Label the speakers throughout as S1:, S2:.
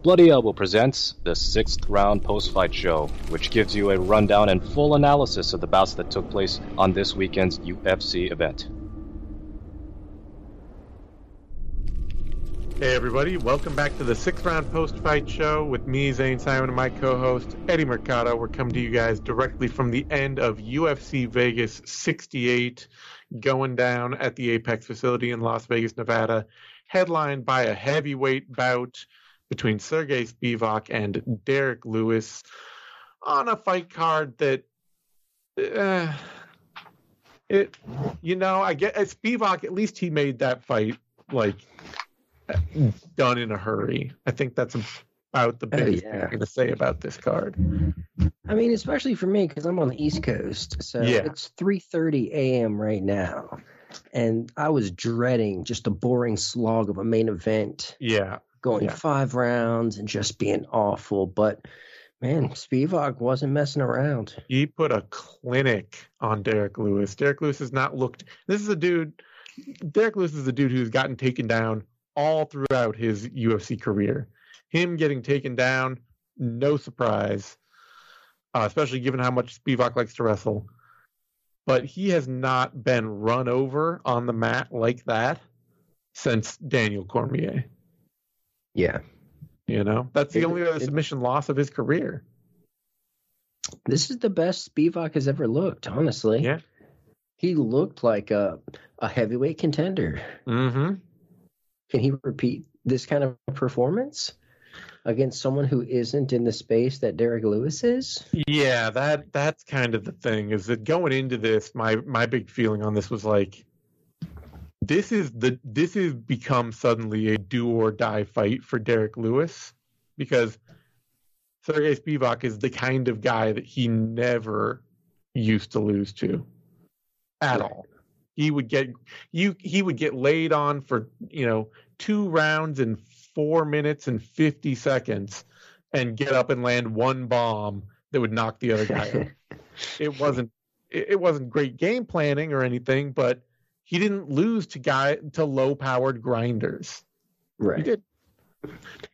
S1: Bloody Elbow presents the sixth round post fight show, which gives you a rundown and full analysis of the bouts that took place on this weekend's UFC event.
S2: Hey everybody, welcome back to the sixth round post fight show with me, Zane Simon, and my co host, Eddie Mercado. We're coming to you guys directly from the end of UFC Vegas 68, going down at the Apex facility in Las Vegas, Nevada, headlined by a heavyweight bout between Serghei Spivac and Derrick Lewis on a fight card that. Uh, it, you know, I get Spivac. At least he made that fight like done in a hurry. I think that's about the
S3: Oh,
S2: biggest
S3: yeah.
S2: thing I'm going to say about this card.
S3: I mean, especially for me because I'm on the East Coast, so
S2: Yeah.
S3: it's 3:30 a.m. right now, and I was dreading just a boring slog of a main event,
S2: Yeah,
S3: going
S2: Yeah.
S3: five rounds and just being awful. But man, Spivac wasn't messing around.
S2: he put a clinic on Derrick Lewis. Derrick Lewis has not looked. This is a dude. Derrick Lewis is a dude who's gotten taken down all throughout his UFC career. Him getting taken down, no surprise, uh, especially given how much Spivac likes to wrestle. But he has not been run over on the mat like that since Daniel Cormier.
S3: Yeah,
S2: You know, that's the
S3: It-
S2: only other submission loss of his career.
S3: this is the best Spivac has ever looked. Honestly,
S2: Yeah.
S3: he looked like a a heavyweight contender.
S2: Mm-hmm.
S3: Can he repeat this kind of performance against someone who isn't in the space that Derrick Lewis is?
S2: Yeah, that that's kind of the thing. Is that going into this, my my big feeling on this was like, this is the this has become suddenly a do or die fight for Derrick Lewis, because Serghei Spivac is the kind of guy that he never used to lose to, at all. He would get you. He would get laid on for you know two rounds in four minutes and fifty seconds, and get up and land one bomb that would knock the other guy out. it wasn't it wasn't great game planning or anything, but he didn't lose to guy to low powered grinders.
S3: Right.
S2: He did.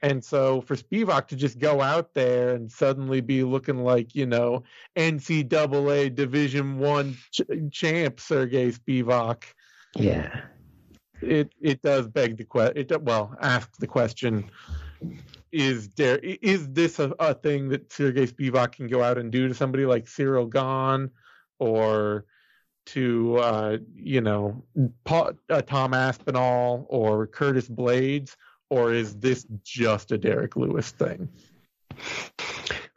S2: And so for Spivac to just go out there and suddenly be looking like, you know, NCAA Division One ch- champ Serghei Spivac,
S3: Yeah.
S2: it it does beg the question. It well ask the question: Is there is this a, a thing that Serghei Spivac can go out and do to somebody like Ciryl Gane or to uh, you know Pa- uh, Tom Aspinall or Curtis Blaydes, or is this just a Derrick Lewis thing?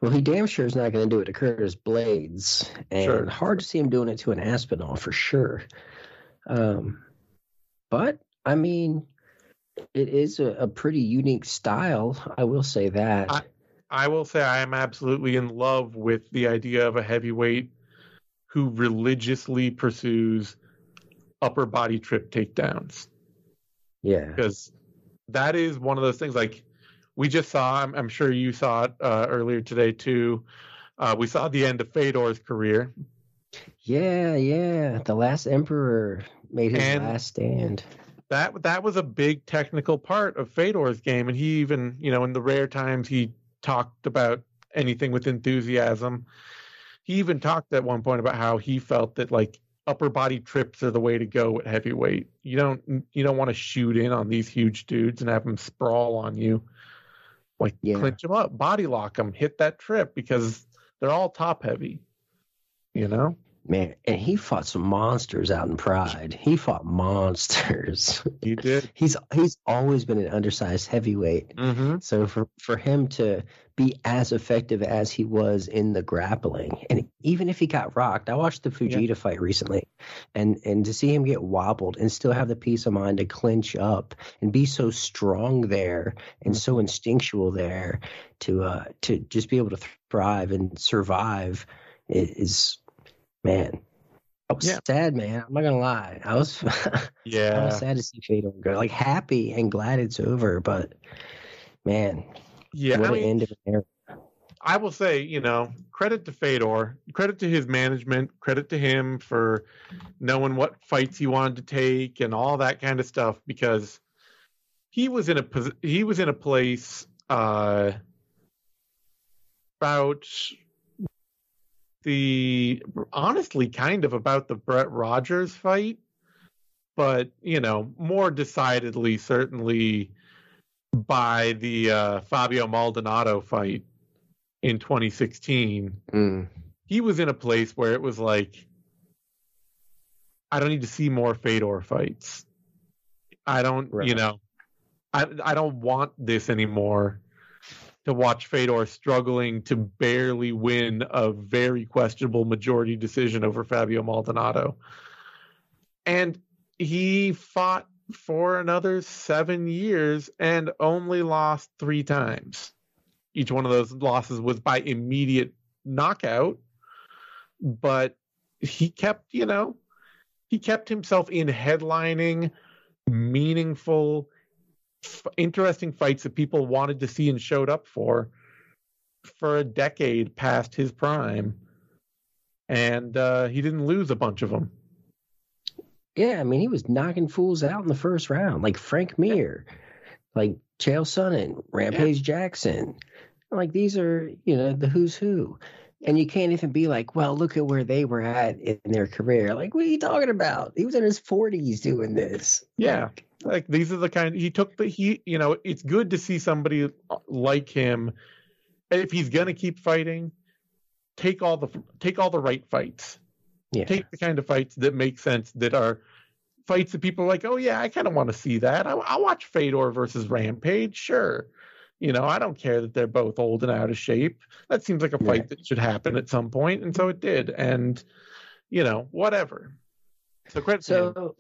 S3: Well, he damn sure is not going to do it to Curtis Blaydes, and
S2: Sure.
S3: hard to see him doing it to an Aspinall for sure. Um, but I mean, it is a, a pretty unique style. I will say that.
S2: I- I will say I am absolutely in love with the idea of a heavyweight who religiously pursues upper body trip takedowns
S3: yeah.
S2: because that is one of those things like we just saw I'm, I'm sure you saw it uh, earlier today too uh, we saw the end of Fedor's career
S3: Yeah. Yeah. The last emperor made his
S2: And-
S3: last stand.
S2: that that was a big technical part of Fedor's game and he even you know in the rare times he talked about anything with enthusiasm he even talked at one point about how he felt that like upper body trips are the way to go at heavyweight you don't you don't want to shoot in on these huge dudes and have them sprawl on you like
S3: Yeah.
S2: clinch them up body lock them hit that trip because they're all top heavy you know
S3: Man, and he fought some monsters out in Pride. He fought monsters.
S2: he did
S3: he's he's always been an undersized heavyweight.
S2: mm-hmm.
S3: So for for him to be as effective as he was in the grappling, and even if he got rocked, I watched the Fujita fight recently, and and to see him get wobbled and still have the peace of mind to clinch up and be so strong there and so instinctual there to uh to just be able to thrive and survive is man. I was
S2: Yeah.
S3: sad, man. I'm not gonna lie. I was yeah. I
S2: yeah
S3: was sad to see Fedor go. Like happy and glad it's over, but man,
S2: yeah
S3: what
S2: I
S3: an
S2: mean,
S3: end of an era.
S2: I will say, you know, credit to Fedor, credit to his management, credit to him for knowing what fights he wanted to take and all that kind of stuff because he was in a he was in a place uh, about the honestly kind of about the Brett Rogers fight, but you know more decidedly certainly by the uh, Fabio Maldonado fight in 2016.
S3: Mm.
S2: He was in a place where it was like, I don't need to see more Fedor fights. I don't,
S3: Right.
S2: you know, I I don't want this anymore. To watch Fedor struggling to barely win a very questionable majority decision over Fabio Maldonado. And he fought for another seven years and only lost three times. Each one of those losses was by immediate knockout, but he kept, you know, he kept himself in headlining, meaningful, f- interesting fights that people wanted to see and showed up for for a decade past his prime. And uh, he didn't lose a bunch of them.
S3: Yeah, I mean, he was knocking fools out in the first round, like Frank Mir, like Chael Sonnen, Rampage Jackson. Like these are, you know, the who's who. And you can't even be like, well, look at where they were at in their career. Like, what are you talking about? He was in his 40s doing this.
S2: Yeah. Like these are the kind he took the he you know it's good to see somebody uh, like him if he's gonna keep fighting take all the take all the right fights
S3: Yeah.
S2: take the kind of fights that make sense that are fights that people are like oh yeah I kind of want to see that I, I'll watch Fedor versus Rampage sure you know I don't care that they're both old and out of shape that seems like a fight
S3: Right.
S2: that should happen at some point and so it did and you know whatever so credit to.
S3: So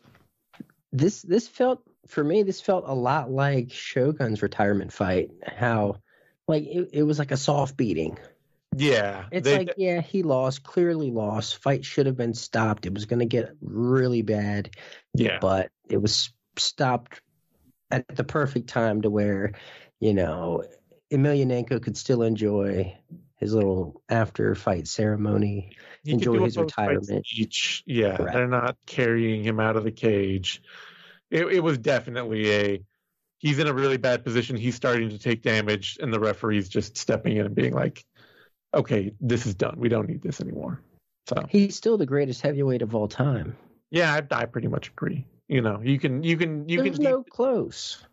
S3: this this felt for me this felt a lot like Shogun's retirement fight. How like it, it was like a soft beating.
S2: Yeah
S3: It's
S2: they-
S3: like yeah, he lost, clearly lost. Fight should have been stopped. It was going to get really bad,
S2: yeah
S3: but it was stopped at the perfect time to where you know Emelianenko could still enjoy his little after fight ceremony.
S2: He
S3: enjoy his retirement.
S2: Each, Yeah,
S3: Correct.
S2: they're not carrying him out of the cage. It, it was definitely a. He's in a really bad position. He's starting to take damage, and the referee's just stepping in and being like, "Okay, this is done. We don't need this anymore." So
S3: He's still the greatest heavyweight of all time.
S2: yeah, I, I pretty much agree. You know, you can you can you
S3: There's
S2: can
S3: no
S2: deep,
S3: close.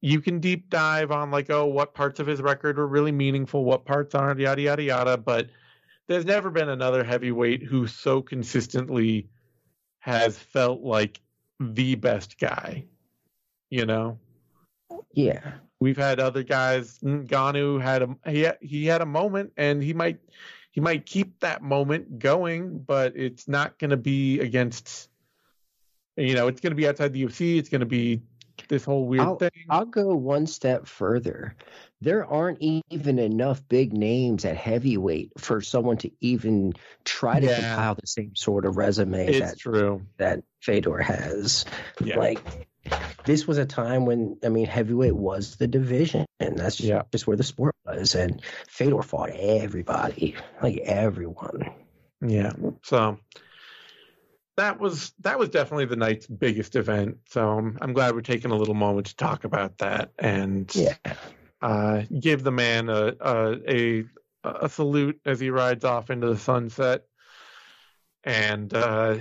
S2: you can deep dive on like oh what parts of his record were really meaningful, what parts aren't, yada yada yada. But there's never been another heavyweight who so consistently has felt like the best guy. You know,
S3: Yeah.
S2: we've had other guys. Ngannou had a he had- he had a moment, and he might he might keep that moment going, but it's not going to be against. You know, it's going to be outside the UFC. It's going to be this whole weird
S3: I'll-
S2: thing.
S3: I'll go one step further. There aren't even enough big names at heavyweight for someone to even try to
S2: Yeah.
S3: compile the same sort of resume
S2: it's
S3: that,
S2: true.
S3: that Fedor has.
S2: Yeah.
S3: Like this was a time when I mean heavyweight was the division, and that's just,
S2: Yeah.
S3: just where the sport was. And Fedor fought everybody, like everyone.
S2: Yeah. So that was that was definitely the night's biggest event. So I'm, I'm glad we're taking a little moment to talk about that and
S3: Yeah,
S2: uh, give the man a, a a a salute as he rides off into the sunset. And uh,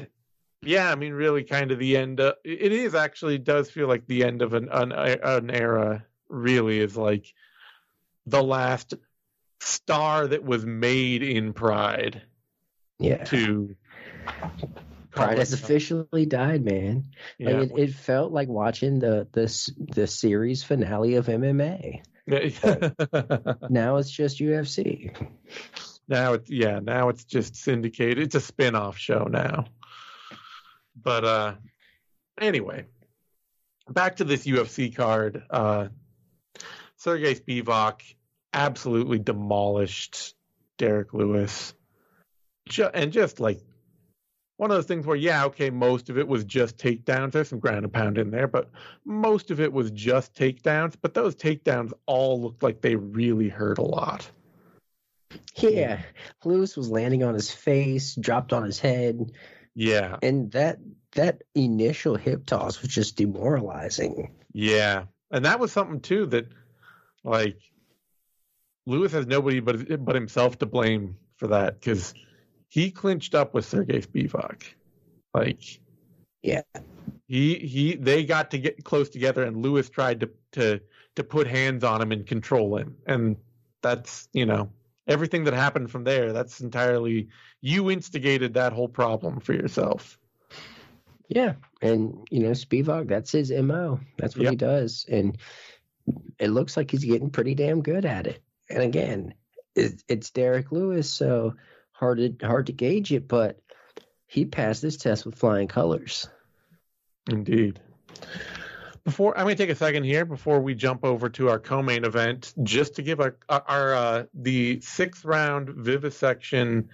S2: yeah, I mean, really, kind of the end. Of, it is actually does feel like the end of an an, an era. Really, is like the last star that was made in Pride
S3: yeah.
S2: to
S3: Pride has officially died, man.
S2: Yeah.
S3: Like it, it felt like watching the the the series finale of MMA. Now it's just UFC.
S2: now it's yeah, now it's just syndicated. It's a spin-off show now. But uh anyway, back to this UFC card. Uh Serghei Spivac absolutely demolished Derrick Lewis. Ju- and just like one of those things where yeah, okay, most of it was just takedowns. There's some ground and pound in there, but most of it was just takedowns. But those takedowns all looked like they really hurt a lot.
S3: Yeah, Lewis was landing on his face, dropped on his head,
S2: Yeah,
S3: and that that initial hip toss was just demoralizing.
S2: yeah, and that was something too that, like, Lewis has nobody but but himself to blame for that because he clinched up with Serghei Spivac. Like,
S3: yeah,
S2: he he they got to get close together, and Lewis tried to to to put hands on him and control him, and that's you know everything that happened from there. That's entirely you instigated that whole problem for yourself.
S3: Yeah, and you know Spivac, that's his mo. That's what yep. he does, and it looks like he's getting pretty damn good at it. And again, it, it's Derrick Lewis, so hard to hard to gauge it, but he passed this test with flying colors.
S2: Indeed. Before I'm going to take a second here before we jump over to our co-main event, just to give our our uh, the sixth round vivisection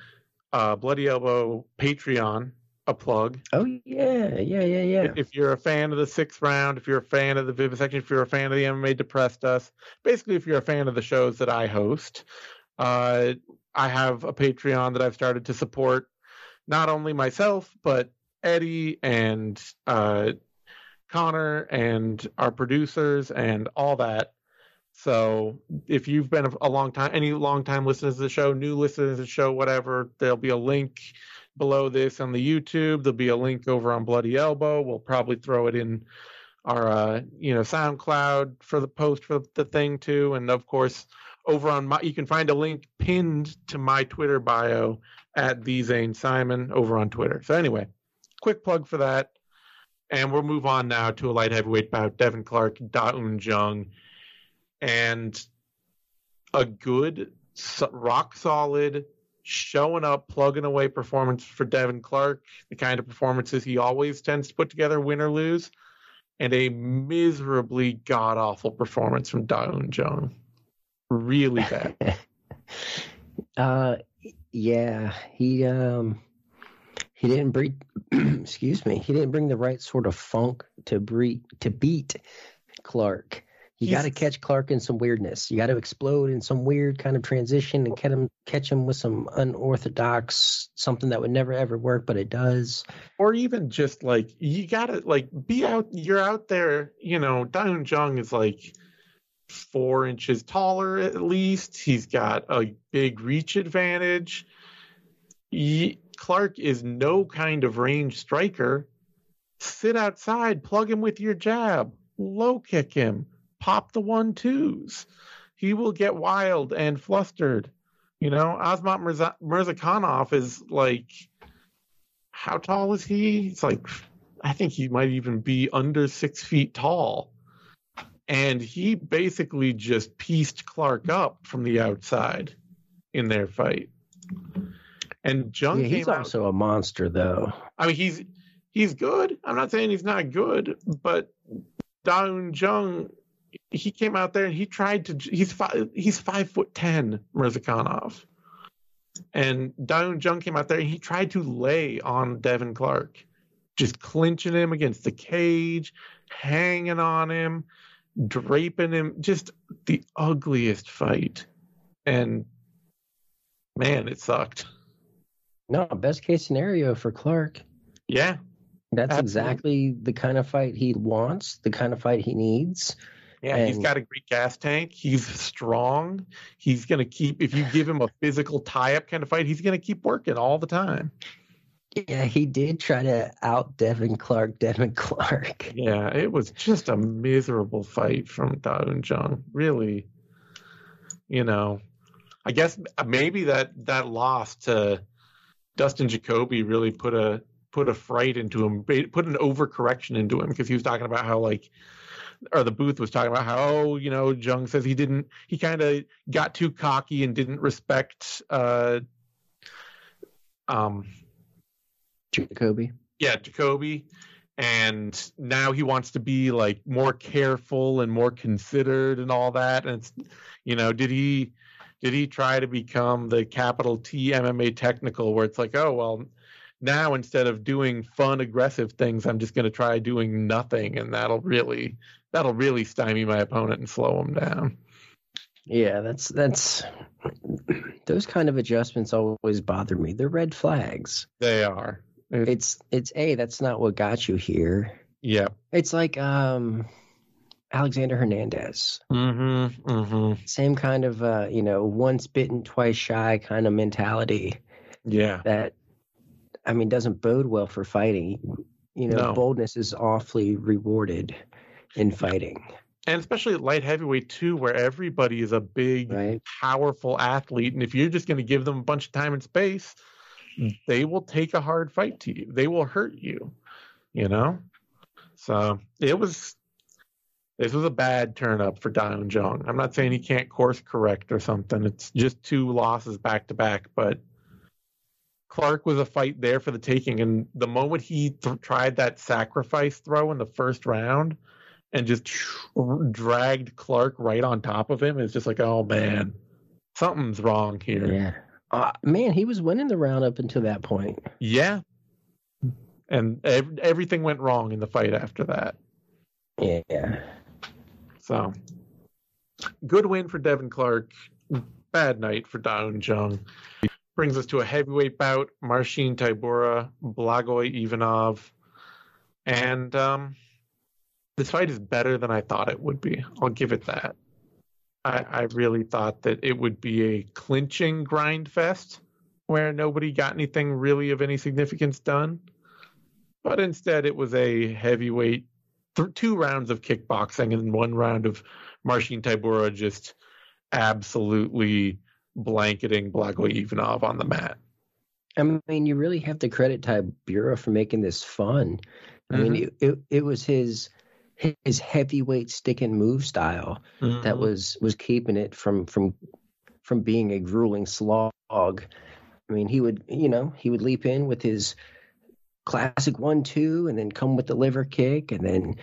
S2: uh, bloody elbow Patreon a plug.
S3: Oh yeah, yeah, yeah, yeah.
S2: If you're a fan of the sixth round, if you're a fan of the vivisection, if you're a fan of the MMA Depressed Us, basically if you're a fan of the shows that I host, uh, I have a Patreon that I've started to support not only myself but Eddie and uh, Connor and our producers and all that. So if you've been a long time, any long time listeners to the show, new listeners to the show, whatever, there'll be a link below this on the YouTube. There'll be a link over on Bloody Elbow. We'll probably throw it in our uh, you know SoundCloud for the post for the thing too, and of course over on my you can find a link pinned to my Twitter bio at the Zane Simon over on Twitter. So anyway, quick plug for that. And we'll move on now to a light heavyweight bout, Devin Clark, Da Un Jung. And a good, rock solid, showing up, plugging away performance for Devin Clark, the kind of performances he always tends to put together, win or lose, and a miserably god awful performance from Da Un Jung. Really bad.
S3: uh, yeah, he um he didn't bring excuse me he didn't bring the right sort of funk to breed to beat clark. You got to catch clark in some weirdness. You got to explode in some weird kind of transition and catch him catch him with some unorthodox something that would never ever work but it does.
S2: Or even just like you gotta like be out you're out there you know Da Un Jung is like four inches taller at least. He's got a big reach advantage. He, Clark is no kind of range striker. Sit outside, plug him with your jab, low kick him, pop the one twos. He will get wild and flustered. You know, Azamat Mirza- Murzakanov is like, how tall is he? It's like, I think he might even be under six feet tall. And he basically just pieced Clark up from the outside in their fight. And Jung
S3: yeah, he's also a monster, though.
S2: I mean, he's he's good. I'm not saying he's not good, but Da Un Jung, he came out there and he tried to. He's five. He's five foot ten, Murzakanov, and Da Un Jung came out there and he tried to lay on Devin Clark, just clinching him against the cage, hanging on him, draping him. Just the ugliest fight, and man, it sucked.
S3: No, best case scenario for Clark.
S2: Yeah.
S3: That's absolutely. exactly the kind of fight he wants, the kind of fight he needs.
S2: Yeah, and he's got a great gas tank. He's strong. He's going to keep, if you give him a physical tie up kind of fight, he's going to keep working all the time.
S3: Yeah, he did try to out Devin Clark, Devin Clark.
S2: Yeah, it was just a miserable fight from Da Un Jung. Really, you know, I guess maybe that that loss to Dustin Jacoby really put a put a fright into him, put an overcorrection into him because he was talking about how like or the booth was talking about how oh, you know Jung says he didn't he kind of got too cocky and didn't respect uh um
S3: Jacoby.
S2: Yeah, Jacoby. And now he wants to be like more careful and more considered and all that. And it's you know, did he did he try to become the capital T MMA technical where it's like, oh well, now instead of doing fun aggressive things, I'm just going to try doing nothing, and that'll really that'll really stymie my opponent and slow him down.
S3: Yeah, that's that's those kind of adjustments always bother me. They're red flags.
S2: They are.
S3: It's it's a that's not what got you here.
S2: Yeah.
S3: It's like um Alexander Hernandez.
S2: Mm-hmm. Mm-hmm.
S3: Same kind of uh, you know, once bitten, twice shy kind of mentality
S2: Yeah.
S3: that I mean doesn't bode well for fighting. You know,
S2: No.
S3: boldness is awfully rewarded in fighting,
S2: And especially at light heavyweight too, where everybody is a big,
S3: right?
S2: powerful athlete, and if you're just going to give them a bunch of time and space, they will take a hard fight to you. They will hurt you. You know. So it was. This was a bad turn up for Da Un Jung. I'm not saying he can't course correct or something. It's just two losses back to back, but Clark was a fight there for the taking. And the moment he th- tried that sacrifice throw in the first round and just dragged Clark right on top of him, it's just like, oh man, something's wrong here.
S3: Yeah. Uh, man, he was winning the round up until that point.
S2: Yeah. And ev- everything went wrong in the fight after that.
S3: Yeah.
S2: So, good win for Devin Clark. Bad night for Da Un Jung. Brings us to a heavyweight bout: Marcin Tybura, Blagoy Ivanov, and um, this fight is better than I thought it would be. I'll give it that. I, I really thought that it would be a clinching grind fest where nobody got anything really of any significance done, but instead it was a heavyweight th- two rounds of kickboxing and one round of Marcin Tybura just absolutely blanketing Blagoy Ivanov on the mat.
S3: I mean, you really have to credit Tybura for making this fun. I mean, it, it it was his his heavyweight stick and move style mm-hmm. that was was keeping it from from from being a grueling slog. I mean, he would you know he would leap in with his classic one two, and then come with the liver kick, and then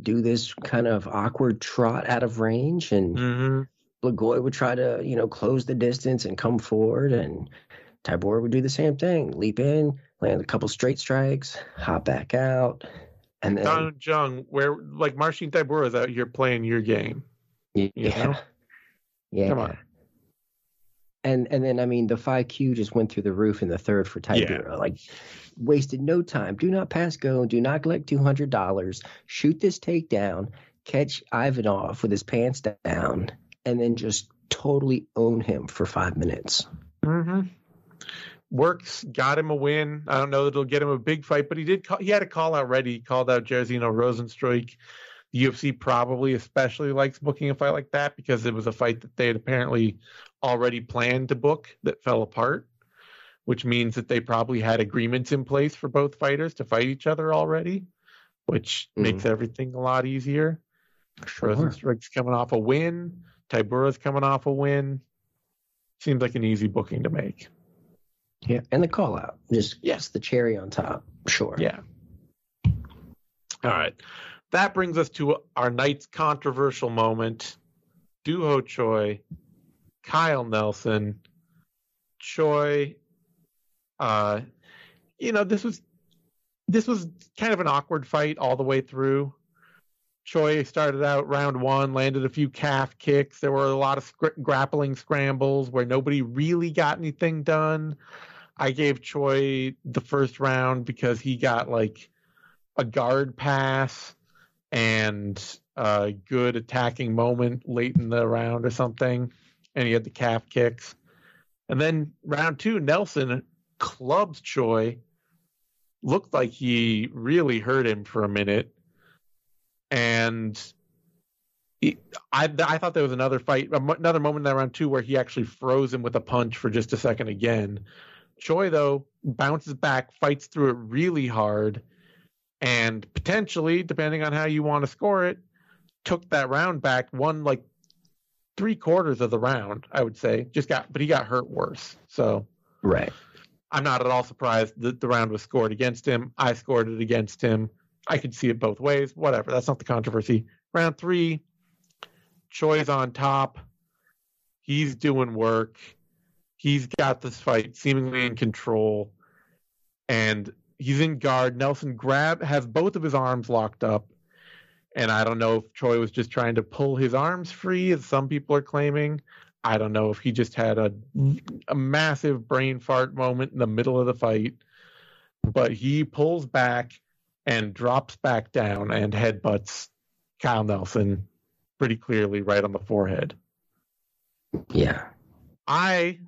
S3: do this kind of awkward trot out of range, and
S2: Mhm.
S3: Blagoy would try to you know close the distance and come forward, and Tybura would do the same thing, leap in, land a couple straight strikes, hop back out, and then
S2: Da Un Jung, where like Marcin Tybura is out here playing your game.
S3: Yeah.
S2: You know?
S3: Yeah.
S2: Come on.
S3: And and then I mean the fight IQ just went through the roof in the third for Tybura. Like wasted no time. Do not pass go. Do not collect two hundred dollars. Shoot this takedown. Catch Ivanov with his pants down, and then just totally own him for five minutes.
S2: Mm-hmm. Works got him a win. I don't know that it'll get him a big fight, but he did. Call, he had a call out ready. He called out Jairzinho Rozenstruik. The UFC probably especially likes booking a fight like that because it was a fight that they had apparently already planned to book that fell apart, which means that they probably had agreements in place for both fighters to fight each other already, which
S3: Mm.
S2: makes everything a lot easier.
S3: Sure.
S2: Rozenstruik's coming off a win. Tybura's coming off a win. Seems like an easy booking to make.
S3: Yeah. And the call out. Just yes, the cherry on top. Sure.
S2: Yeah. All right. That brings us to our night's controversial moment. Doo Ho Choi, Kyle Nelson, Choi. Uh, you know, this was this was kind of an awkward fight all the way through. Choi started out round one, landed a few calf kicks. There were a lot of grappling scrambles where nobody really got anything done. I gave Choi the first round because he got like a guard pass and a good attacking moment late in the round or something, and he had the calf kicks. And then round two, Nelson clubs Choi. Looked like he really hurt him for a minute, and he, I I thought there was another fight, another moment in that round two where he actually froze him with a punch for just a second again. Choi though bounces back, fights through it really hard, and potentially, depending on how you want to score it, took that round back, won like three quarters of the round, I would say. Just got, but he got hurt worse. So
S3: Right.
S2: I'm not at all surprised that the round was scored against him. I scored it against him. I could see it both ways. Whatever. That's not the controversy. Round three, Choi's on top. He's doing work. He's got this fight seemingly in control. And he's in guard. Nelson grab has both of his arms locked up. And I don't know if Choi was just trying to pull his arms free, as some people are claiming. I don't know if he just had a a massive brain fart moment in the middle of the fight, but he pulls back and drops back down and headbutts Kyle Nelson pretty clearly right on the forehead.
S3: Yeah.
S2: I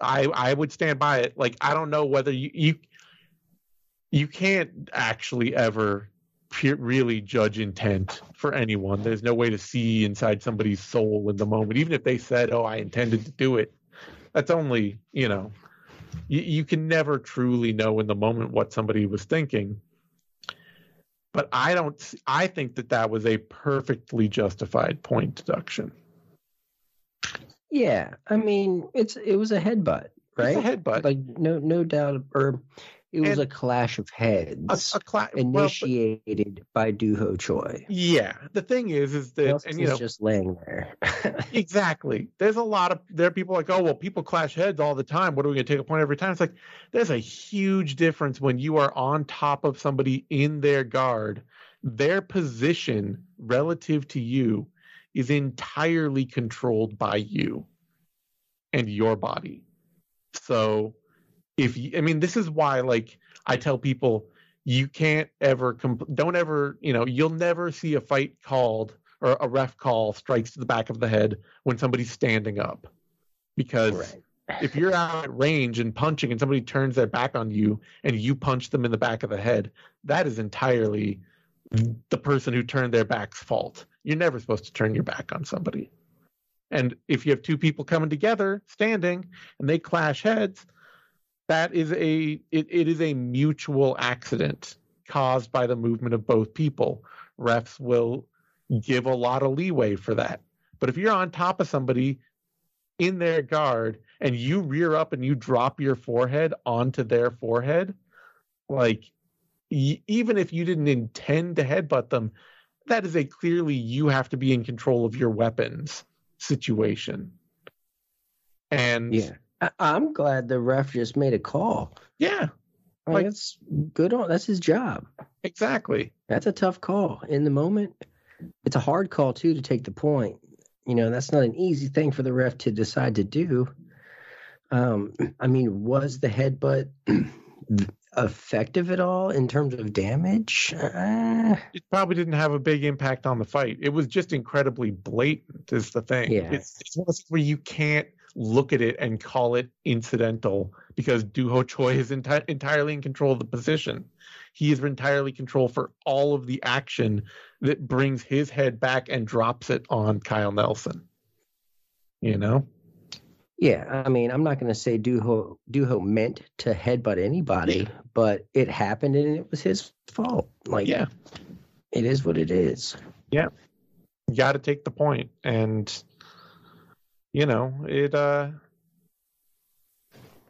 S2: I I would stand by it. Like I don't know whether you you you can't actually ever really judge intent for anyone. There's no way to see inside somebody's soul in the moment, even if they said, "Oh, I intended to do it." That's only you know, you, you can never truly know in the moment what somebody was thinking. But I don't. I think that that was a perfectly justified point deduction.
S3: Yeah, I mean, it's it was a headbutt, right?
S2: It's a headbutt,
S3: like no no doubt, or it was and a clash of heads,
S2: a, a cla-
S3: initiated well, but, by Doo Ho Choi.
S2: Yeah, the thing is, is that and you know,
S3: just laying there.
S2: exactly. There's a lot of there are people like, oh well, people clash heads all the time. What are we going to take a point every time? It's like there's a huge difference when you are on top of somebody in their guard. Their position relative to you is entirely controlled by you and your body. So if you, I mean, this is why, like, I tell people you can't ever, don't ever, you know, you'll never see a fight called or a ref call strikes to the back of the head when somebody's standing up. Because right. if you're out at range and punching and somebody turns their back on you and you punch them in the back of the head, that is entirely the person who turned their back's fault. You're never supposed to turn your back on somebody. And if you have two people coming together, standing, and they clash heads, that is a it, it is a mutual accident caused by the movement of both people. Refs will give a lot of leeway for that. But if you're on top of somebody in their guard and you rear up and you drop your forehead onto their forehead, like even if you didn't intend to headbutt them, that is a clearly you have to be in control of your weapons situation. And
S3: yeah, I- am glad the ref just made a call.
S2: Yeah,
S3: mean, like that's good on. That's his job.
S2: Exactly.
S3: That's a tough call in the moment. It's a hard call too to take the point. You know, that's not an easy thing for the ref to decide to do. Um, I mean, was the headbutt effective at all in terms of damage? Uh,
S2: it probably didn't have a big impact on the fight. It was just incredibly blatant, is the thing.
S3: Yeah.
S2: It's, it's one of those where you can't look at it and call it incidental because Doo Ho Choi is enti- entirely in control of the position. He is entirely control for all of the action that brings his head back and drops it on Kyle Nelson. You know?
S3: Yeah, I mean, I'm not going to say Doo Ho, Doo Ho meant to headbutt anybody, but it happened and it was his fault. Like,
S2: yeah,
S3: it is what it is.
S2: Yeah, you got to take the point, and you know it. uh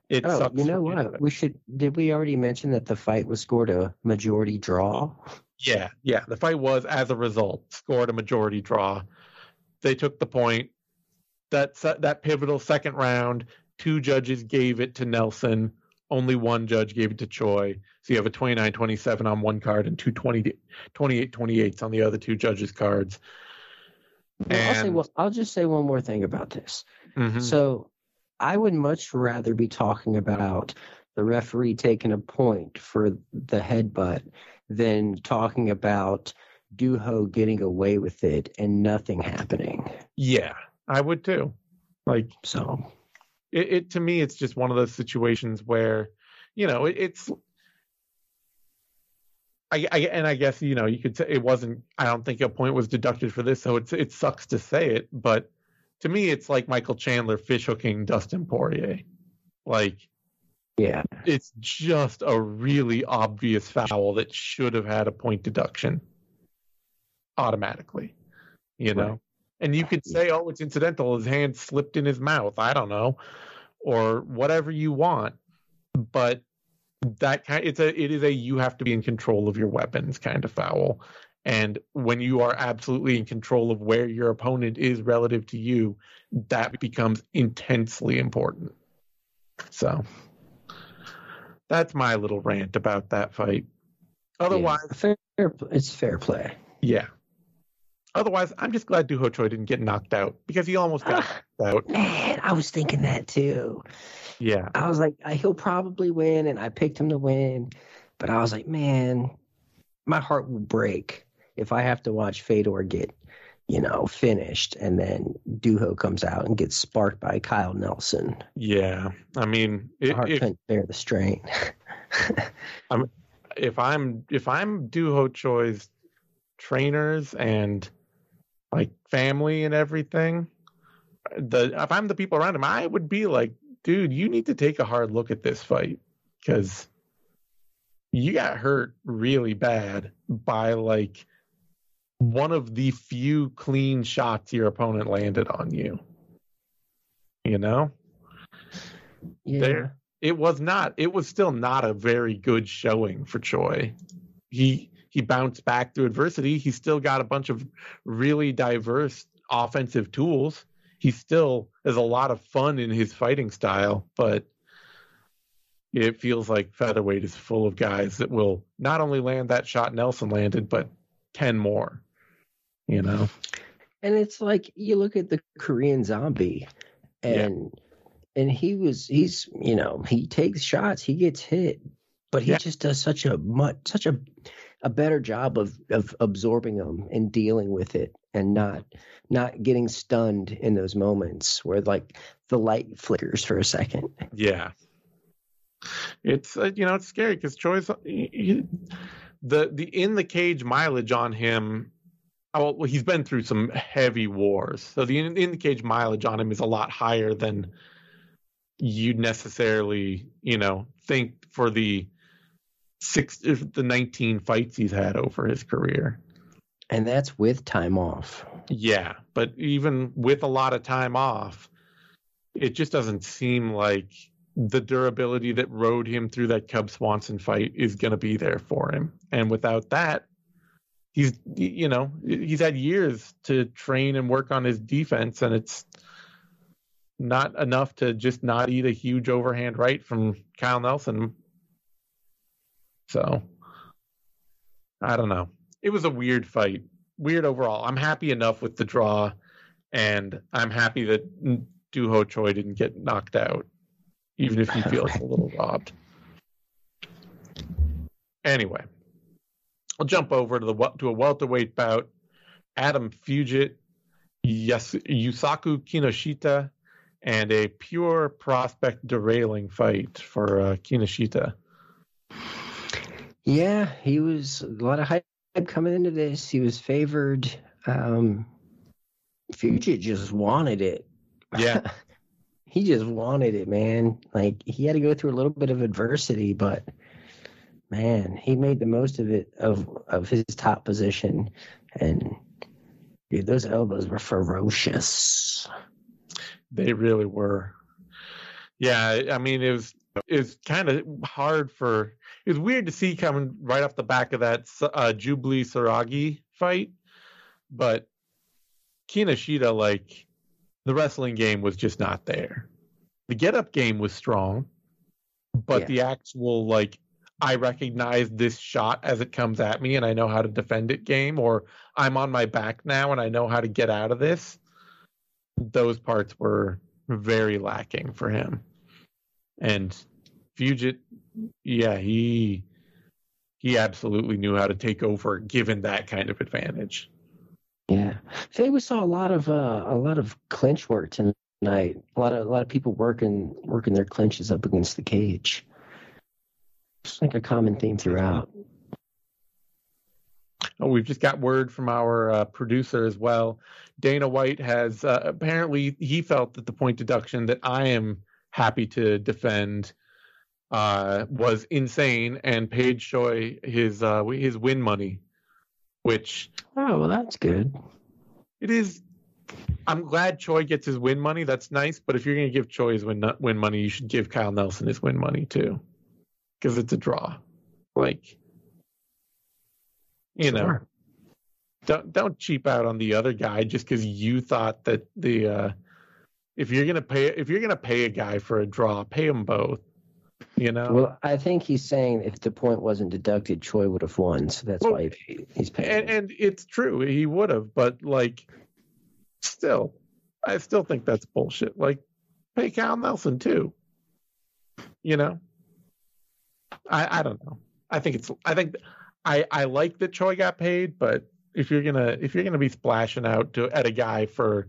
S2: it
S3: oh, you know what? We should. Did we already mention that the fight was scored a majority draw?
S2: Yeah, yeah. The fight was, as a result, scored a majority draw. They took the point that that pivotal second round, two judges gave it to Nelson. Only one judge gave it to Choi. So you have a 29-27 on one card and two 28-28s on the other two judges' cards.
S3: And, I'll, say, well, I'll just say one more thing about this.
S2: Mm-hmm.
S3: So I would much rather be talking about the referee taking a point for the headbutt than talking about Doo Ho getting away with it and nothing happening.
S2: Yeah, I would too. Like
S3: so,
S2: it, it to me, it's just one of those situations where, you know, it, it's. I, I, and I guess you know you could say it wasn't. I don't think a point was deducted for this, so it's it sucks to say it, but to me, it's like Michael Chandler fish hooking Dustin Poirier. Like,
S3: yeah,
S2: it's just a really obvious foul that should have had a point deduction automatically. You know, right. And you could say, oh, it's incidental. His hand slipped in his mouth. I don't know, or whatever you want. But that kind, it's a, it is a you have to be in control of your weapons kind of foul. And when you are absolutely in control of where your opponent is relative to you, that becomes intensely important. So that's my little rant about that fight. Otherwise,
S3: yeah, fair, it's fair play.
S2: Yeah, Otherwise, I'm just glad Doo Ho Choi didn't get knocked out because he almost got knocked out.
S3: Man, I was thinking that too.
S2: Yeah.
S3: I was like, he'll probably win, and I picked him to win. But I was like, man, my heart will break if I have to watch Fedor get, you know, finished and then Doo Ho comes out and gets sparked by Kyle Nelson.
S2: Yeah. I mean, it,
S3: heart
S2: if,
S3: couldn't bear the strain.
S2: I'm, if I'm if I'm Doo Ho Choi's trainers and like family and everything, the if I'm the people around him, I would be like, dude, you need to take a hard look at this fight because you got hurt really bad by like one of the few clean shots your opponent landed on you. You know?
S3: yeah.
S2: There it was not it was still not a very good showing for Choi. He he bounced back through adversity. He still got a bunch of really diverse offensive tools. He still has a lot of fun in his fighting style, but it feels like featherweight is full of guys that will not only land that shot Nelson landed, but 10 more. You know?
S3: And it's like you look at the Korean zombie and and he was he's you know, he takes shots, he gets hit, but he
S2: Yeah.
S3: just does such a much such a a better job of of absorbing them and dealing with it and not not getting stunned in those moments where like the light flickers for a second.
S2: Yeah. It's uh, you know it's scary because he- the the in the cage mileage on him. oh, Well, he's been through some heavy wars, so the in, in the cage mileage on him is a lot higher than you'd necessarily you know think for the six the nineteen fights he's had over his career.
S3: And that's with time off.
S2: Yeah, but even with a lot of time off, it just doesn't seem like the durability that rode him through that Cub Swanson fight is going to be there for him. And without that, he's you know he's had years to train and work on his defense, and it's not enough to just not eat a huge overhand right from Kyle Nelson. So I don't know. It was a weird fight weird overall. I'm happy enough with the draw, and I'm happy that Doo Ho Choi didn't get knocked out, even if he feels a little robbed. Anyway, I'll jump over to the to a welterweight bout. Adam Fugit, yes, Yusaku Kinoshita, and a pure prospect derailing fight for uh, Kinoshita.
S3: Yeah, he was a lot of hype coming into this. He was favored. Um Fugit just wanted it.
S2: Yeah.
S3: he just wanted it, man. Like he had to go through a little bit of adversity, but man, he made the most of it of of his top position. And dude, those elbows were ferocious.
S2: They really were. Yeah, I mean it was kind of hard for It's weird to see coming right off the back of that uh, Jubli Saragih fight, but Kinoshita like the wrestling game was just not there. The get up game was strong, but
S3: Yeah.
S2: the actual like I recognize this shot as it comes at me and I know how to defend it game or I'm on my back now and I know how to get out of this. Those parts were very lacking for him. And Fugit, yeah, he he absolutely knew how to take over given that kind of advantage.
S3: Yeah, today we saw a lot of uh, a lot of clinch work tonight. A lot of a lot of people working working their clinches up against the cage. It's like a common theme throughout.
S2: Oh, we've just got word from our uh, producer as well. Dana White has uh, apparently he felt that the point deduction that I am happy to defend uh, was insane and paid Choi his uh, his win money, which
S3: Oh well, that's good.
S2: it is. I'm glad Choi gets his win money. That's nice. But if you're going to give Choi his win win money, you should give Kyle Nelson his win money too, because it's a draw. Like, you know, don't don't cheap out on the other guy just because you thought that the uh, if you're gonna pay if you're gonna pay a guy for a draw, pay them both. You know,
S3: Well, I think he's saying if the point wasn't deducted, Choi would have won. So that's
S2: Well,
S3: why he, he's paying.
S2: and and it's true he would have, but like, still, I still think that's bullshit. Like, pay Kyle Nelson too. You know, I I don't know. I think it's I think I I like that Choi got paid, but if you're gonna if you're gonna be splashing out to at a guy for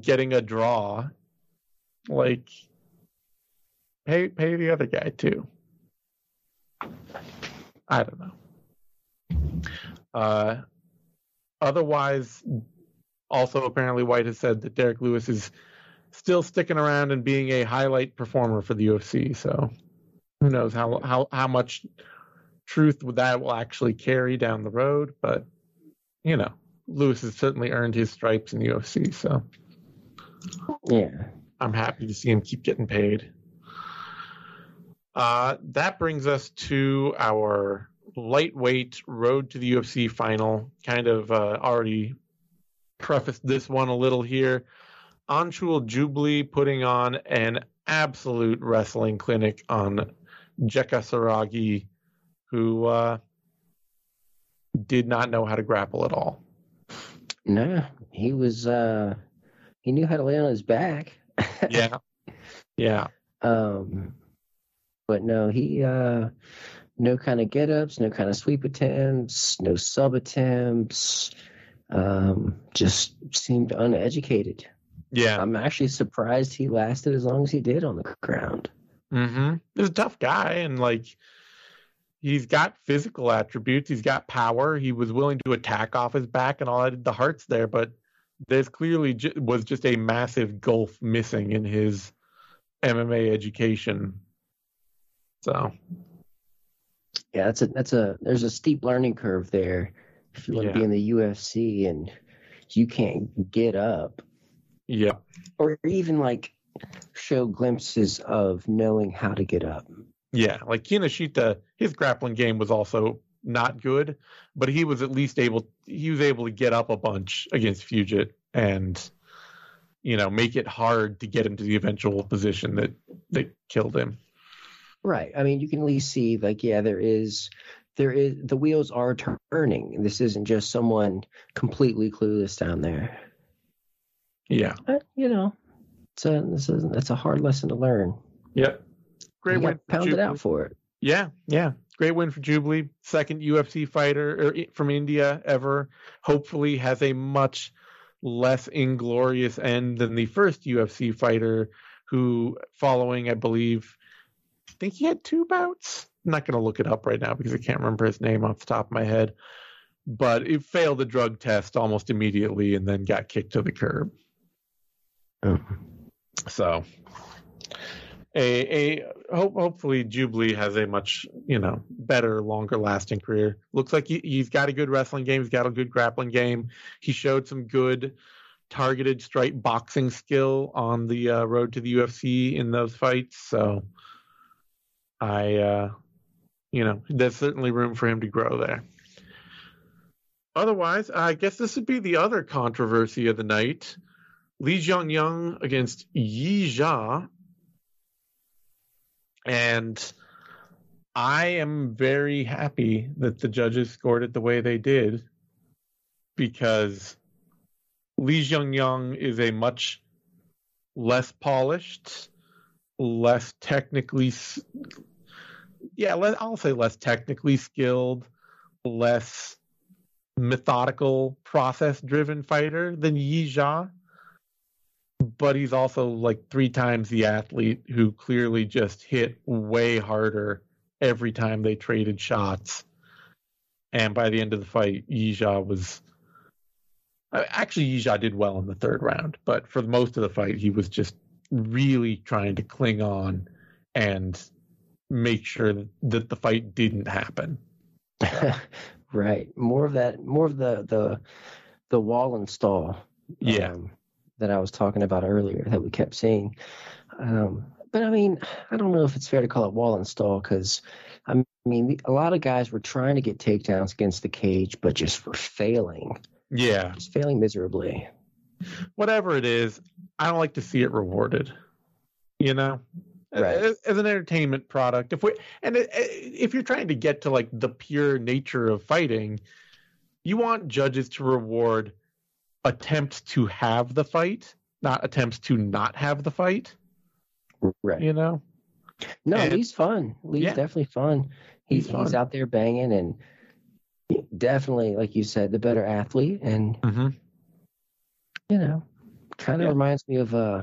S2: getting a draw, like pay pay the other guy too. I don't know. Uh, otherwise, also apparently White has said that Derrick Lewis is still sticking around and being a highlight performer for the UFC. So who knows how how how much truth that will actually carry down the road, but you know, Lewis has certainly earned his stripes in the UFC, so
S3: yeah.
S2: I'm happy to see him keep getting paid. Uh, that brings us to our lightweight road to the UFC final. Kind of uh, already prefaced this one a little here. Anshul Jubli putting on an absolute wrestling clinic on Jeka Saragih, who uh, did not know how to grapple at all.
S3: No, he was. uh He knew how to lay on his back.
S2: yeah, yeah.
S3: Um, but no, he uh no kind of get ups, no kind of sweep attempts, no sub attempts. Um, just seemed uneducated.
S2: Yeah,
S3: I'm actually surprised he lasted as long as he did on the ground.
S2: Mm-hmm. He's a tough guy, and like he's got physical attributes. He's got power. He was willing to attack off his back and all that. The heart's there, but there's clearly ju- was just a massive gulf missing in his MMA education. So
S3: Yeah, that's a that's a there's a steep learning curve there. If you want
S2: Yeah.
S3: to be in the UFC and you can't get up,
S2: yeah,
S3: or even like show glimpses of knowing how to get up.
S2: yeah. Like Kinoshita, his grappling game was also not good, but he was at least able he was able to get up a bunch against Fugitt and you know make it hard to get him to the eventual position that that killed him.
S3: Right. I mean, you can at least see like, yeah, there is, there is the wheels are turning. This isn't just someone completely clueless down there.
S2: Yeah.
S3: But, you know, it's a, it's a that's a hard lesson to learn.
S2: Yep. Great
S3: you
S2: win.
S3: got
S2: for
S3: pounded
S2: Jubli.
S3: out for it.
S2: Yeah, yeah. Great win for Jubli. Second UFC fighter er, from India ever. Hopefully has a much less inglorious end than the first UFC fighter who following, I believe, I think he had two bouts. I'm not going to look it up right now because I can't remember his name off the top of my head. But it failed the drug test almost immediately and then got kicked to the curb.
S3: Oh.
S2: So a a hope, hopefully Jubli has a much you know better, longer lasting career. Looks like he, he's got a good wrestling game. He's got a good grappling game. He showed some good targeted straight boxing skill on the uh, road to the UFC in those fights. So I uh, you know there's certainly room for him to grow there. Otherwise, I guess this would be the other controversy of the night. Lee Jeong Yeong against Yi Zha. And I am very happy that the judges scored it the way they did because Li Young is a much less polished, less technically, yeah, I'll say less technically skilled, less methodical, process driven fighter than Yi Zha but he's also like three times the athlete who clearly just hit way harder every time they traded shots. And by the end of the fight, Yi Zha was uh, actually Yi Zha did well in the third round, but for most of the fight, he was just really trying to cling on and make sure that, the fight didn't happen.
S3: right. More of that. More of the the the wall install.
S2: Yeah.
S3: um, that I was talking about earlier that we kept seeing. Um, but I mean, I don't know if it's fair to call it wall install because I mean, a lot of guys were trying to get takedowns against the cage, but just were failing,
S2: Yeah.
S3: just failing miserably.
S2: whatever it is, I don't like to see it rewarded. You know,
S3: Right.
S2: as, as an entertainment product. If we and if you're trying to get to like the pure nature of fighting, you want judges to reward attempts to have the fight, not attempts to not have the fight.
S3: Right.
S2: You know,
S3: No,
S2: And-
S3: Lee's fun. Lee's
S2: Yeah.
S3: definitely fun. He's
S2: He's
S3: he's, out there banging and definitely, like you said, the better athlete, and
S2: Mm-hmm.
S3: you know, kind of
S2: Yeah.
S3: reminds me of uh,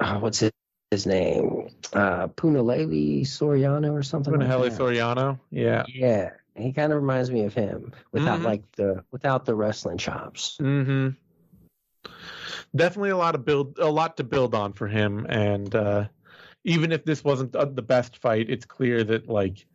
S3: uh what's his, his name? Uh, Punahele Soriano or something. like
S2: Punahele
S3: that.
S2: Soriano. Yeah.
S3: Yeah, he kind of reminds me of him without
S2: Mhm.
S3: like the without the wrestling chops.
S2: Mm-hmm. Definitely a lot of build, a lot to build on for him, and uh, even if this wasn't the best fight, it's clear that like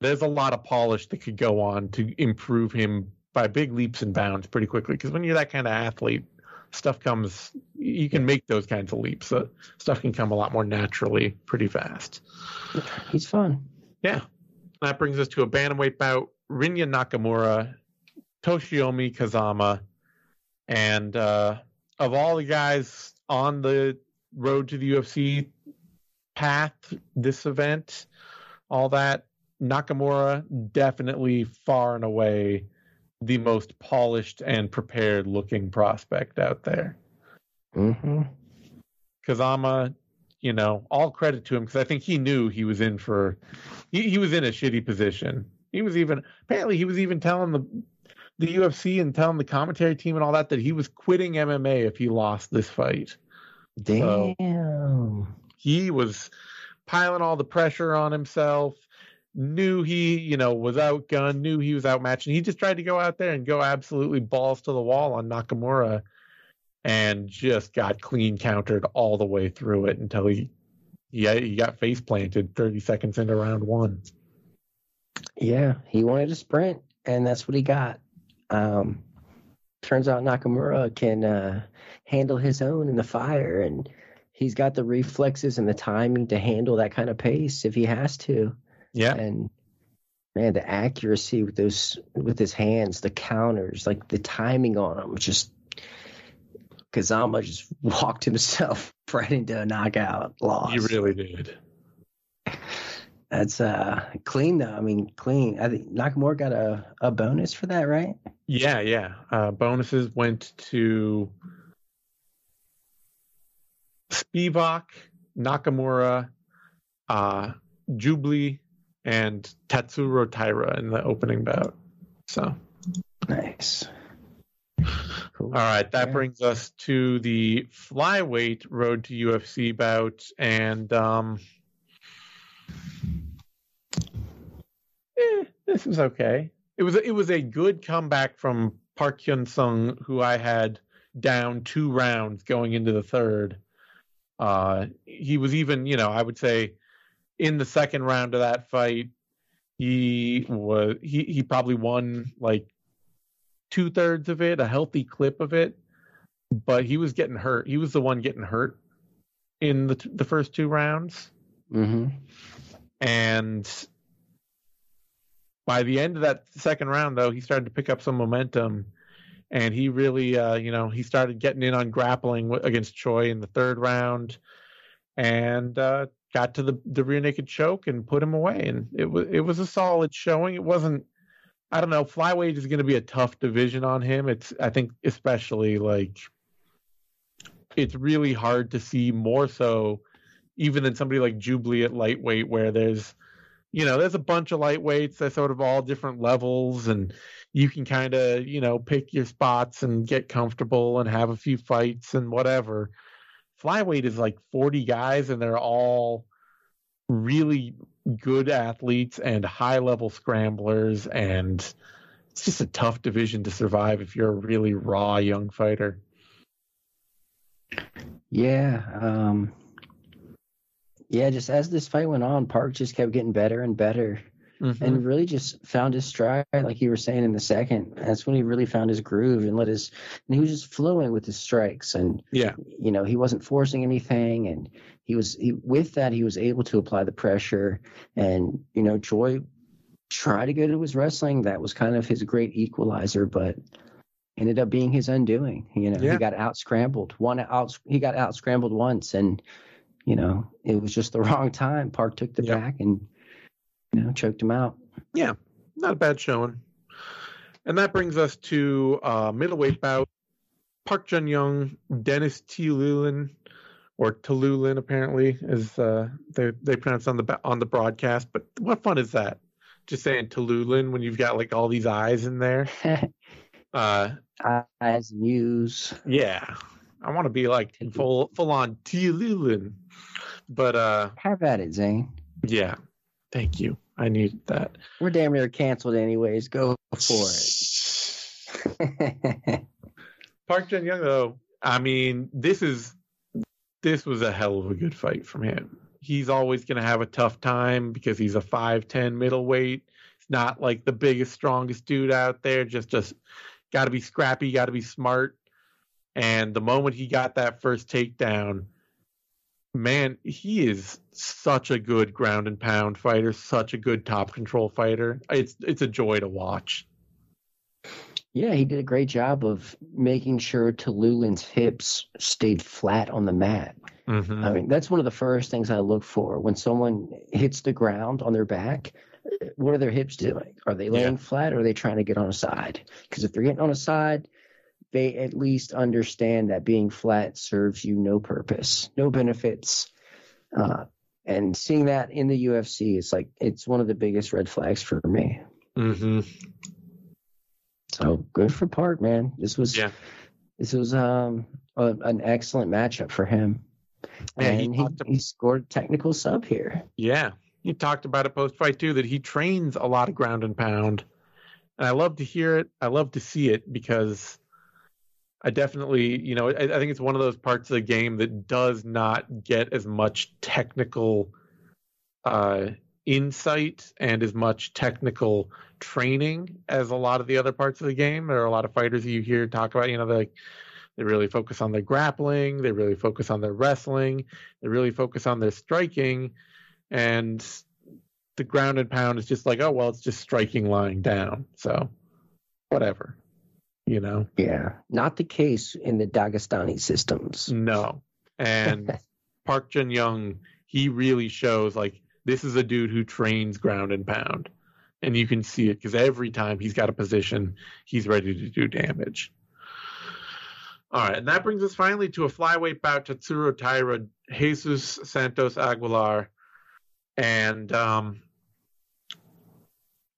S2: there's a lot of polish that could go on to improve him by big leaps and bounds pretty quickly. Because when you're that kind of athlete, stuff comes. You can make those kinds of leaps. So stuff can come a lot more naturally, pretty fast.
S3: He's fun.
S2: Yeah. That brings us to a bantamweight bout. Rinya Nakamura, Toshiomi Kazama, and uh, of all the guys on the road to the UFC path, this event, all that, Nakamura definitely far and away the most polished and prepared looking prospect out there.
S3: hmm
S2: Kazama, you know, all credit to him because I think he knew he was in for he, he was in a shitty position. He was even apparently he was even telling the the UFC and telling the commentary team and all that that he was quitting MMA if he lost this fight.
S3: Damn.
S2: He was piling all the pressure on himself. Knew he, you know, was outgunned. Knew he was outmatched, and he just tried to go out there and go absolutely balls to the wall on Nakamura, and just got clean countered all the way through it until he, yeah, he got face planted 30 seconds into round one.
S3: Yeah, he wanted to sprint, and that's what he got. Um, turns out Nakamura can uh, handle his own in the fire, and he's got the reflexes and the timing to handle that kind of pace if he has to.
S2: Yeah,
S3: And man, the accuracy with those with his hands, the counters, like the timing on them, just Kazama just walked himself right into a knockout loss.
S2: he really did.
S3: That's uh clean though. I mean, clean. I think Nakamura got a, a bonus for that, right?
S2: Yeah, yeah. Uh, bonuses went to Spivac, Nakamura, uh, Jubli, and Tatsuro Taira in the opening bout. So,
S3: Nice. Cool.
S2: all right, that
S3: Yeah.
S2: brings us to the flyweight road to UFC bout, and um, eh, this was okay. It was it was a good comeback from Park Hyun Sung, who I had down two rounds going into the third. Uh, he was even, you know, I would say in the second round of that fight, he was he he probably won like two thirds of it, a healthy clip of it, but he was getting hurt. He was the one getting hurt in the the first two rounds,
S3: Mm-hmm.
S2: and by the end of that second round, though, he started to pick up some momentum, and he really, uh, you know, he started getting in on grappling w- against Choi in the third round, and uh, got to the the rear naked choke and put him away. And it was it was a solid showing. It wasn't. I don't know. Flyweight is going to be a tough division on him. It's I think especially like it's really hard to see more so even than somebody like Jubli at lightweight where there's you know there's a bunch of lightweights that sort of all different levels and you can kind of you know pick your spots and get comfortable and have a few fights and whatever flyweight is like 40 guys and they're all really good athletes and high level scramblers and it's just a tough division to survive if you're a really raw young fighter
S3: Yeah. Um, yeah, just as this fight went on, Park just kept getting better and better
S2: Mhm.
S3: and really just found his stride, like you were saying in the second. That's when he really found his groove and let his, and he was just flowing with his strikes. And,
S2: yeah
S3: you know, he wasn't forcing anything. And he was, he, with that, he was able to apply the pressure. And, you know, Choi tried to go to his wrestling. That was kind of his great equalizer, but ended up being his undoing. You know,
S2: Yeah.
S3: he got out scrambled. One out, he got out scrambled once, and you know, it was just the wrong time. Park took the back and you know choked him out.
S2: Yeah not a bad showing. And that brings us to uh, middleweight bout. Park Jun Young, Dennis Tululin, or Tululin apparently, is uh, they they pronounce on the on the broadcast. But what fun is that? just saying Tallulin when you've got like all these eyes in there. Uh,
S3: Eyes and U's.
S2: yeah, I want to be like full full on Tallulin, but uh,
S3: Have at it, Zane.
S2: yeah, thank you. I need that.
S3: We're damn near canceled anyways. Go for it.
S2: Park Jin Young, though, I mean, this is this was a hell of a good fight from him. He's always going to have a tough time because he's a five ten middleweight. He's not like the biggest, strongest dude out there. Just just got to be scrappy, got to be smart. And the moment he got that first takedown, man, he is such a good ground and pound fighter, such a good top control fighter. It's it's a joy to watch.
S3: Yeah, he did a great job of making sure Tallulin's hips stayed flat on the mat.
S2: Mm-hmm.
S3: I mean, that's one of the first things I look for when someone hits the ground on their back. What are their hips doing? Are they laying flat or are they trying to get on a side? Because if they're getting on a side, they at least understand that being flat serves you no purpose, no benefits. Uh, and seeing that in the UFC is like it's one of the biggest red flags for me.
S2: Mm-hmm.
S3: So good for Park, man. This was
S2: Yeah.
S3: this was um a, an excellent matchup for him.
S2: Yeah,
S3: and he,
S2: talked
S3: he scored technical sub here.
S2: Yeah, he talked about it post fight too that he trains a lot of ground and pound, and I love to hear it. I love to see it because I definitely, you know, I, I think it's one of those parts of the game that does not get as much technical uh, insight and as much technical training as a lot of the other parts of the game. There are a lot of fighters you hear talk about, you know, like they really focus on their grappling, they really focus on their wrestling, they really focus on their striking, and the ground and pound is just like, oh well, it's just striking lying down. So whatever. You know?
S3: Yeah, not the case in the Dagestani systems.
S2: No. And Park Jun Young, he really shows like this is a dude who trains ground and pound. And you can see it because every time he's got a position, he's ready to do damage. All right, and that brings us finally to a flyweight bout Tatsuro Taira, Jesus Santos Aguilar. And um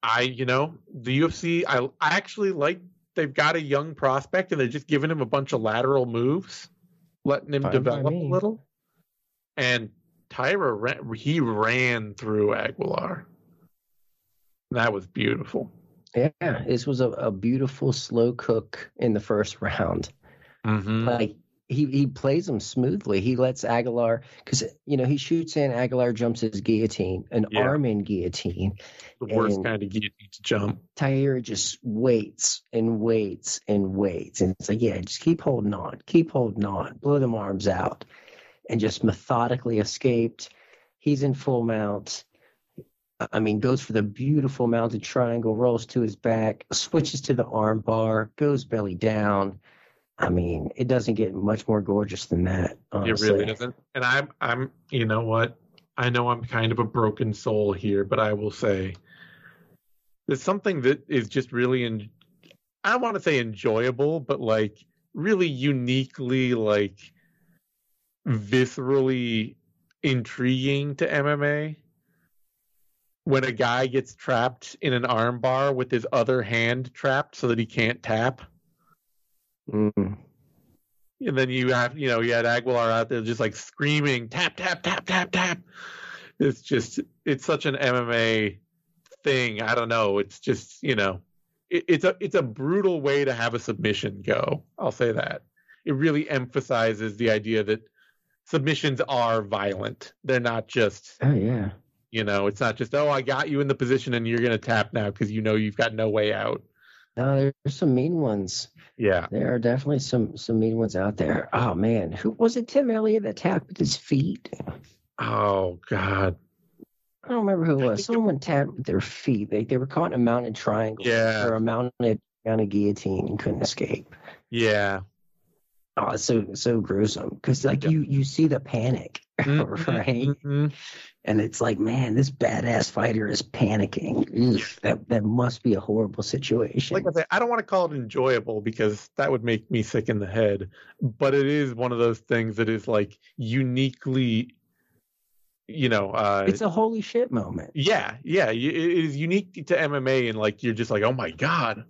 S2: I, you know, the UFC, I I actually like they've got a young prospect and they're just giving him a bunch of lateral moves, letting him
S3: Fine
S2: develop a little. And Taira, ran, he ran through Aguilar. That was beautiful.
S3: Yeah, this was a, a beautiful slow cook in the first round.
S2: Mm-hmm.
S3: Like he he plays him smoothly. He lets Aguilar because you know he shoots in. Aguilar jumps his guillotine, an
S2: Yeah.
S3: arm in guillotine.
S2: The worst kind of guillotine to jump.
S3: Taira just waits and waits and waits, and it's like, yeah, just keep holding on, keep holding on, blow them arms out, and just methodically escaped. He's in full mount. I mean, goes for the beautiful mounted triangle, rolls to his back, switches to the arm bar, goes belly down. I mean, it doesn't get much more gorgeous than that. Honestly.
S2: It really doesn't. And I'm, I'm, you know what? I know I'm kind of a broken soul here, but I will say there's something that is just really, in, I don't want to say enjoyable, but like really uniquely, like viscerally intriguing to MMA. When a guy gets trapped in an armbar with his other hand trapped so that he can't tap.
S3: Mm.
S2: And then you have, you know, you had Aguilar out there just like screaming, tap, tap, tap, tap, tap. It's just, it's such an MMA thing. I don't know. It's just, you know, it, it's a, it's a brutal way to have a submission go. I'll say that. It really emphasizes the idea that submissions are violent. They're not just,
S3: Oh yeah.
S2: you know, it's not just, oh, I got you in the position and you're going to tap now because you know you've got no way out.
S3: No, there's some mean ones.
S2: Yeah.
S3: There are definitely some some mean ones out there. Oh man, who was it? Tim Elliott that tapped with his feet.
S2: Oh, God.
S3: I don't remember who it was.
S2: think it-
S3: Someone tapped with their feet. They they were caught in a mounted triangle.
S2: Yeah.
S3: Or a mounted on a guillotine and couldn't escape.
S2: Yeah.
S3: Oh, it's so so gruesome because like
S2: Yeah.
S3: you you see the panic,
S2: Mhm,
S3: right?
S2: mhm.
S3: And it's like, man, this badass fighter is panicking. Oof, that that must be a horrible situation.
S2: like I say, I don't want to call it enjoyable because that would make me sick in the head. But it is one of those things that is like uniquely you know, uh,
S3: it's a holy shit moment.
S2: Yeah, yeah, it is unique to MMA, and like you're just like, oh my god,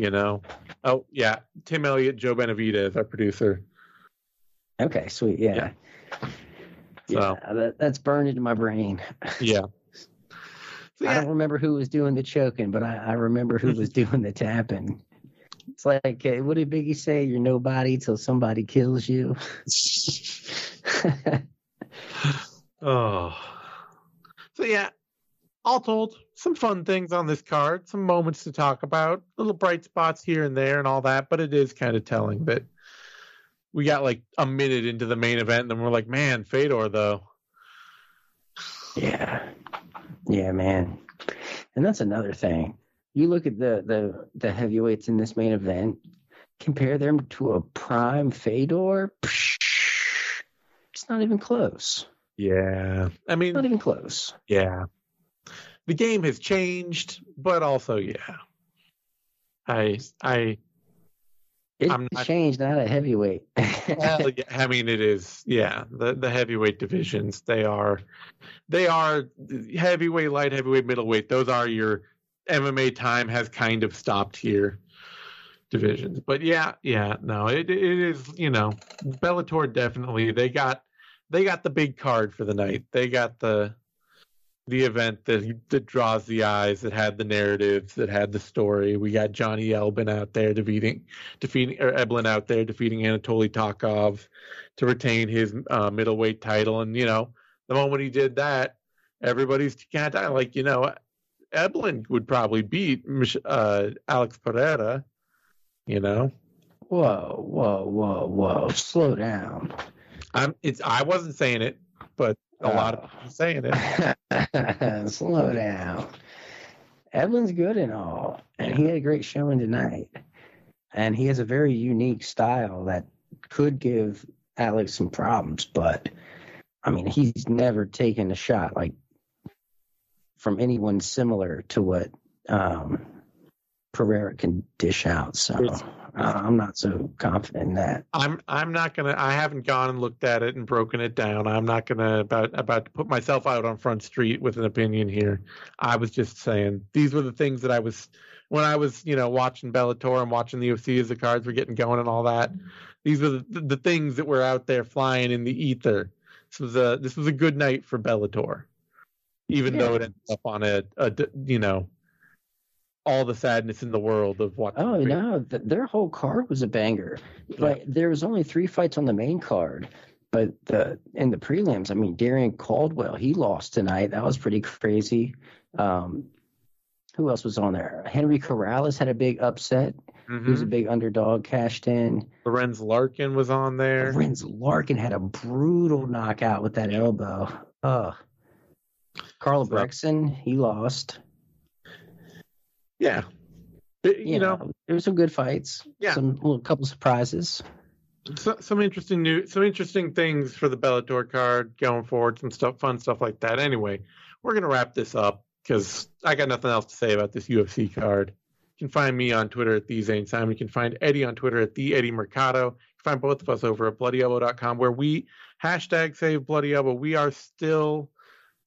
S2: you know. Oh yeah, Tim Elliott, Joe Benavidez is our producer.
S3: Okay, sweet, yeah.
S2: Yeah.
S3: Yeah, that, that's burned into my brain.
S2: yeah. So,
S3: I don't remember who was doing the choking, but I, I remember who was doing the tapping. It's like, uh, what did Biggie say? You're nobody till somebody kills you.
S2: Oh. So yeah, all told, some fun things on this card, some moments to talk about, little bright spots here and there and all that, but it is kind of telling that we got like a minute into the main event and then we're like, man, Fedor though.
S3: yeah, yeah, man. And that's another thing. You look at the the the heavyweights in this main event. Compare them to a prime Fedor. Psh, It's not even close.
S2: Yeah. I mean,
S3: Not even close.
S2: yeah. The game has changed, but also yeah. I I
S3: It's
S2: I'm not-
S3: changed, not a heavyweight.
S2: Well, yeah, I mean, it is. Yeah, the the heavyweight divisions they are, they are heavyweight, light heavyweight, middleweight. Those are your MMA time has kind of stopped here divisions. But yeah, yeah, no, it it is. You know, Bellator definitely they got they got the big card for the night. They got the the event that that draws the eyes, that had the narratives, that had the story. We got Johnny Elbin out there defeating defeating or Eblen out there defeating Anatoly Tokov to retain his uh, middleweight title. And you know, the moment he did that, everybody's kind of like, you know, Eblen would probably beat uh, Alex Pereira. You know,
S3: whoa, whoa, whoa, whoa. Slow down.
S2: I'm. It's. I wasn't saying it, but a lot of
S3: Oh.
S2: people saying it.
S3: Slow down. Edwin's good and all, and he had a great showing tonight. And he has a very unique style that could give Alex some problems, but I mean, he's never taken a shot like from anyone similar to what um, Pereira can dish out. So
S2: It's-
S3: Uh, I'm not so confident in that.
S2: I'm I'm not gonna I haven't gone and looked at it and broken it down. I'm not gonna about about to put myself out on front street with an opinion here. I was just saying these were the things that I was when I was, you know, watching Bellator and watching the UFC as the cards were getting going and all that. These were the, the things that were out there flying in the ether. This was a this was a good night for Bellator. Even though it ended up on a you know all the sadness in the world of what
S3: Oh no, th- their whole card was a banger. Like there was only three fights on the main card, but the in the prelims, I mean, Darrion Caldwell he lost tonight. That was pretty crazy. Um, who else was on there? Henry Corrales had a big upset.
S2: Mhm.
S3: He was a big underdog, cashed in.
S2: Lorenz Larkin was on there.
S3: Renz Larkin had a brutal knockout with that elbow. Ugh. Carl
S2: So-
S3: Brexton, he lost.
S2: Yeah. It- you, know,
S3: there were some good fights.
S2: Yeah.
S3: Some little couple surprises.
S2: so, some interesting new, some interesting things for the Bellator card going forward. Some stuff, fun stuff like that. Anyway, we're gonna wrap this up because I got nothing else to say about this UFC card. You can find me on Twitter at the Zane Simon. You can find Eddie on Twitter at the Eddie Mercado. You can find both of us over at BloodyElbow.com where we hashtag Save Bloody Elbow. We are still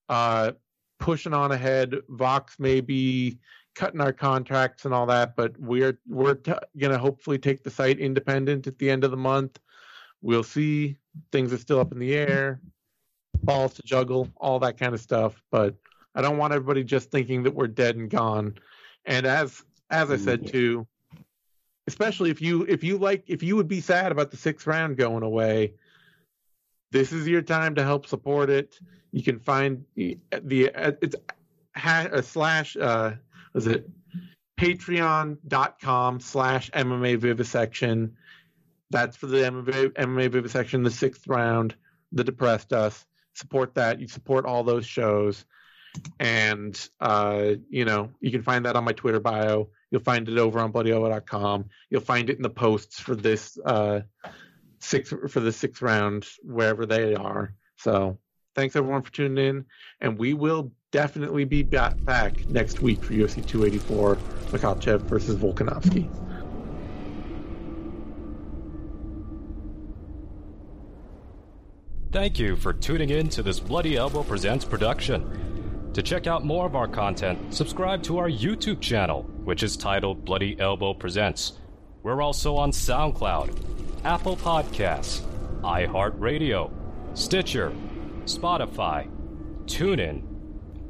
S2: uh, pushing on ahead. Vox may be cutting our contracts and all that, but we're we're t- gonna hopefully take the site independent at the end of the month. We'll see. Things are still up in the air, balls to juggle, all that kind of stuff. But I don't want everybody just thinking that we're dead and gone. And as as I said too, especially if you if you like if you would be sad about the sixth round going away, this is your time to help support it. You can find the, the it's ha, uh, slash uh was it patreon.com slash MMA vivisection. That's for the MMA, MMA vivisection, the sixth round, the depressed us. Support that. You support all those shows. And uh, you know, you can find that on my Twitter bio. You'll find it over on bloodyelbow.com. You'll find it in the posts for this uh six for the sixth round, wherever they are. So thanks everyone for tuning in, and we will definitely be back, next week for UFC 284, Makhachev versus Volkanovski.
S1: Thank you for tuning in to this Bloody Elbow Presents production. To check out more of our content, subscribe to our YouTube channel, which is titled Bloody Elbow Presents. We're also on SoundCloud, Apple Podcasts, iHeartRadio, Stitcher, Spotify, TuneIn,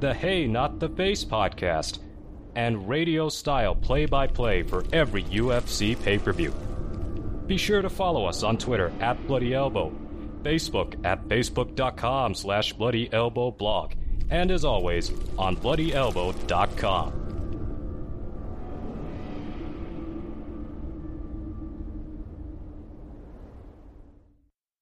S1: the Hey Not the Face podcast, and radio style play by play for every UFC pay per view. Be sure to follow us on Twitter at Bloody Elbow, Facebook at facebook.com slash Bloody Elbow blog, and as always, on bloodyelbow.com.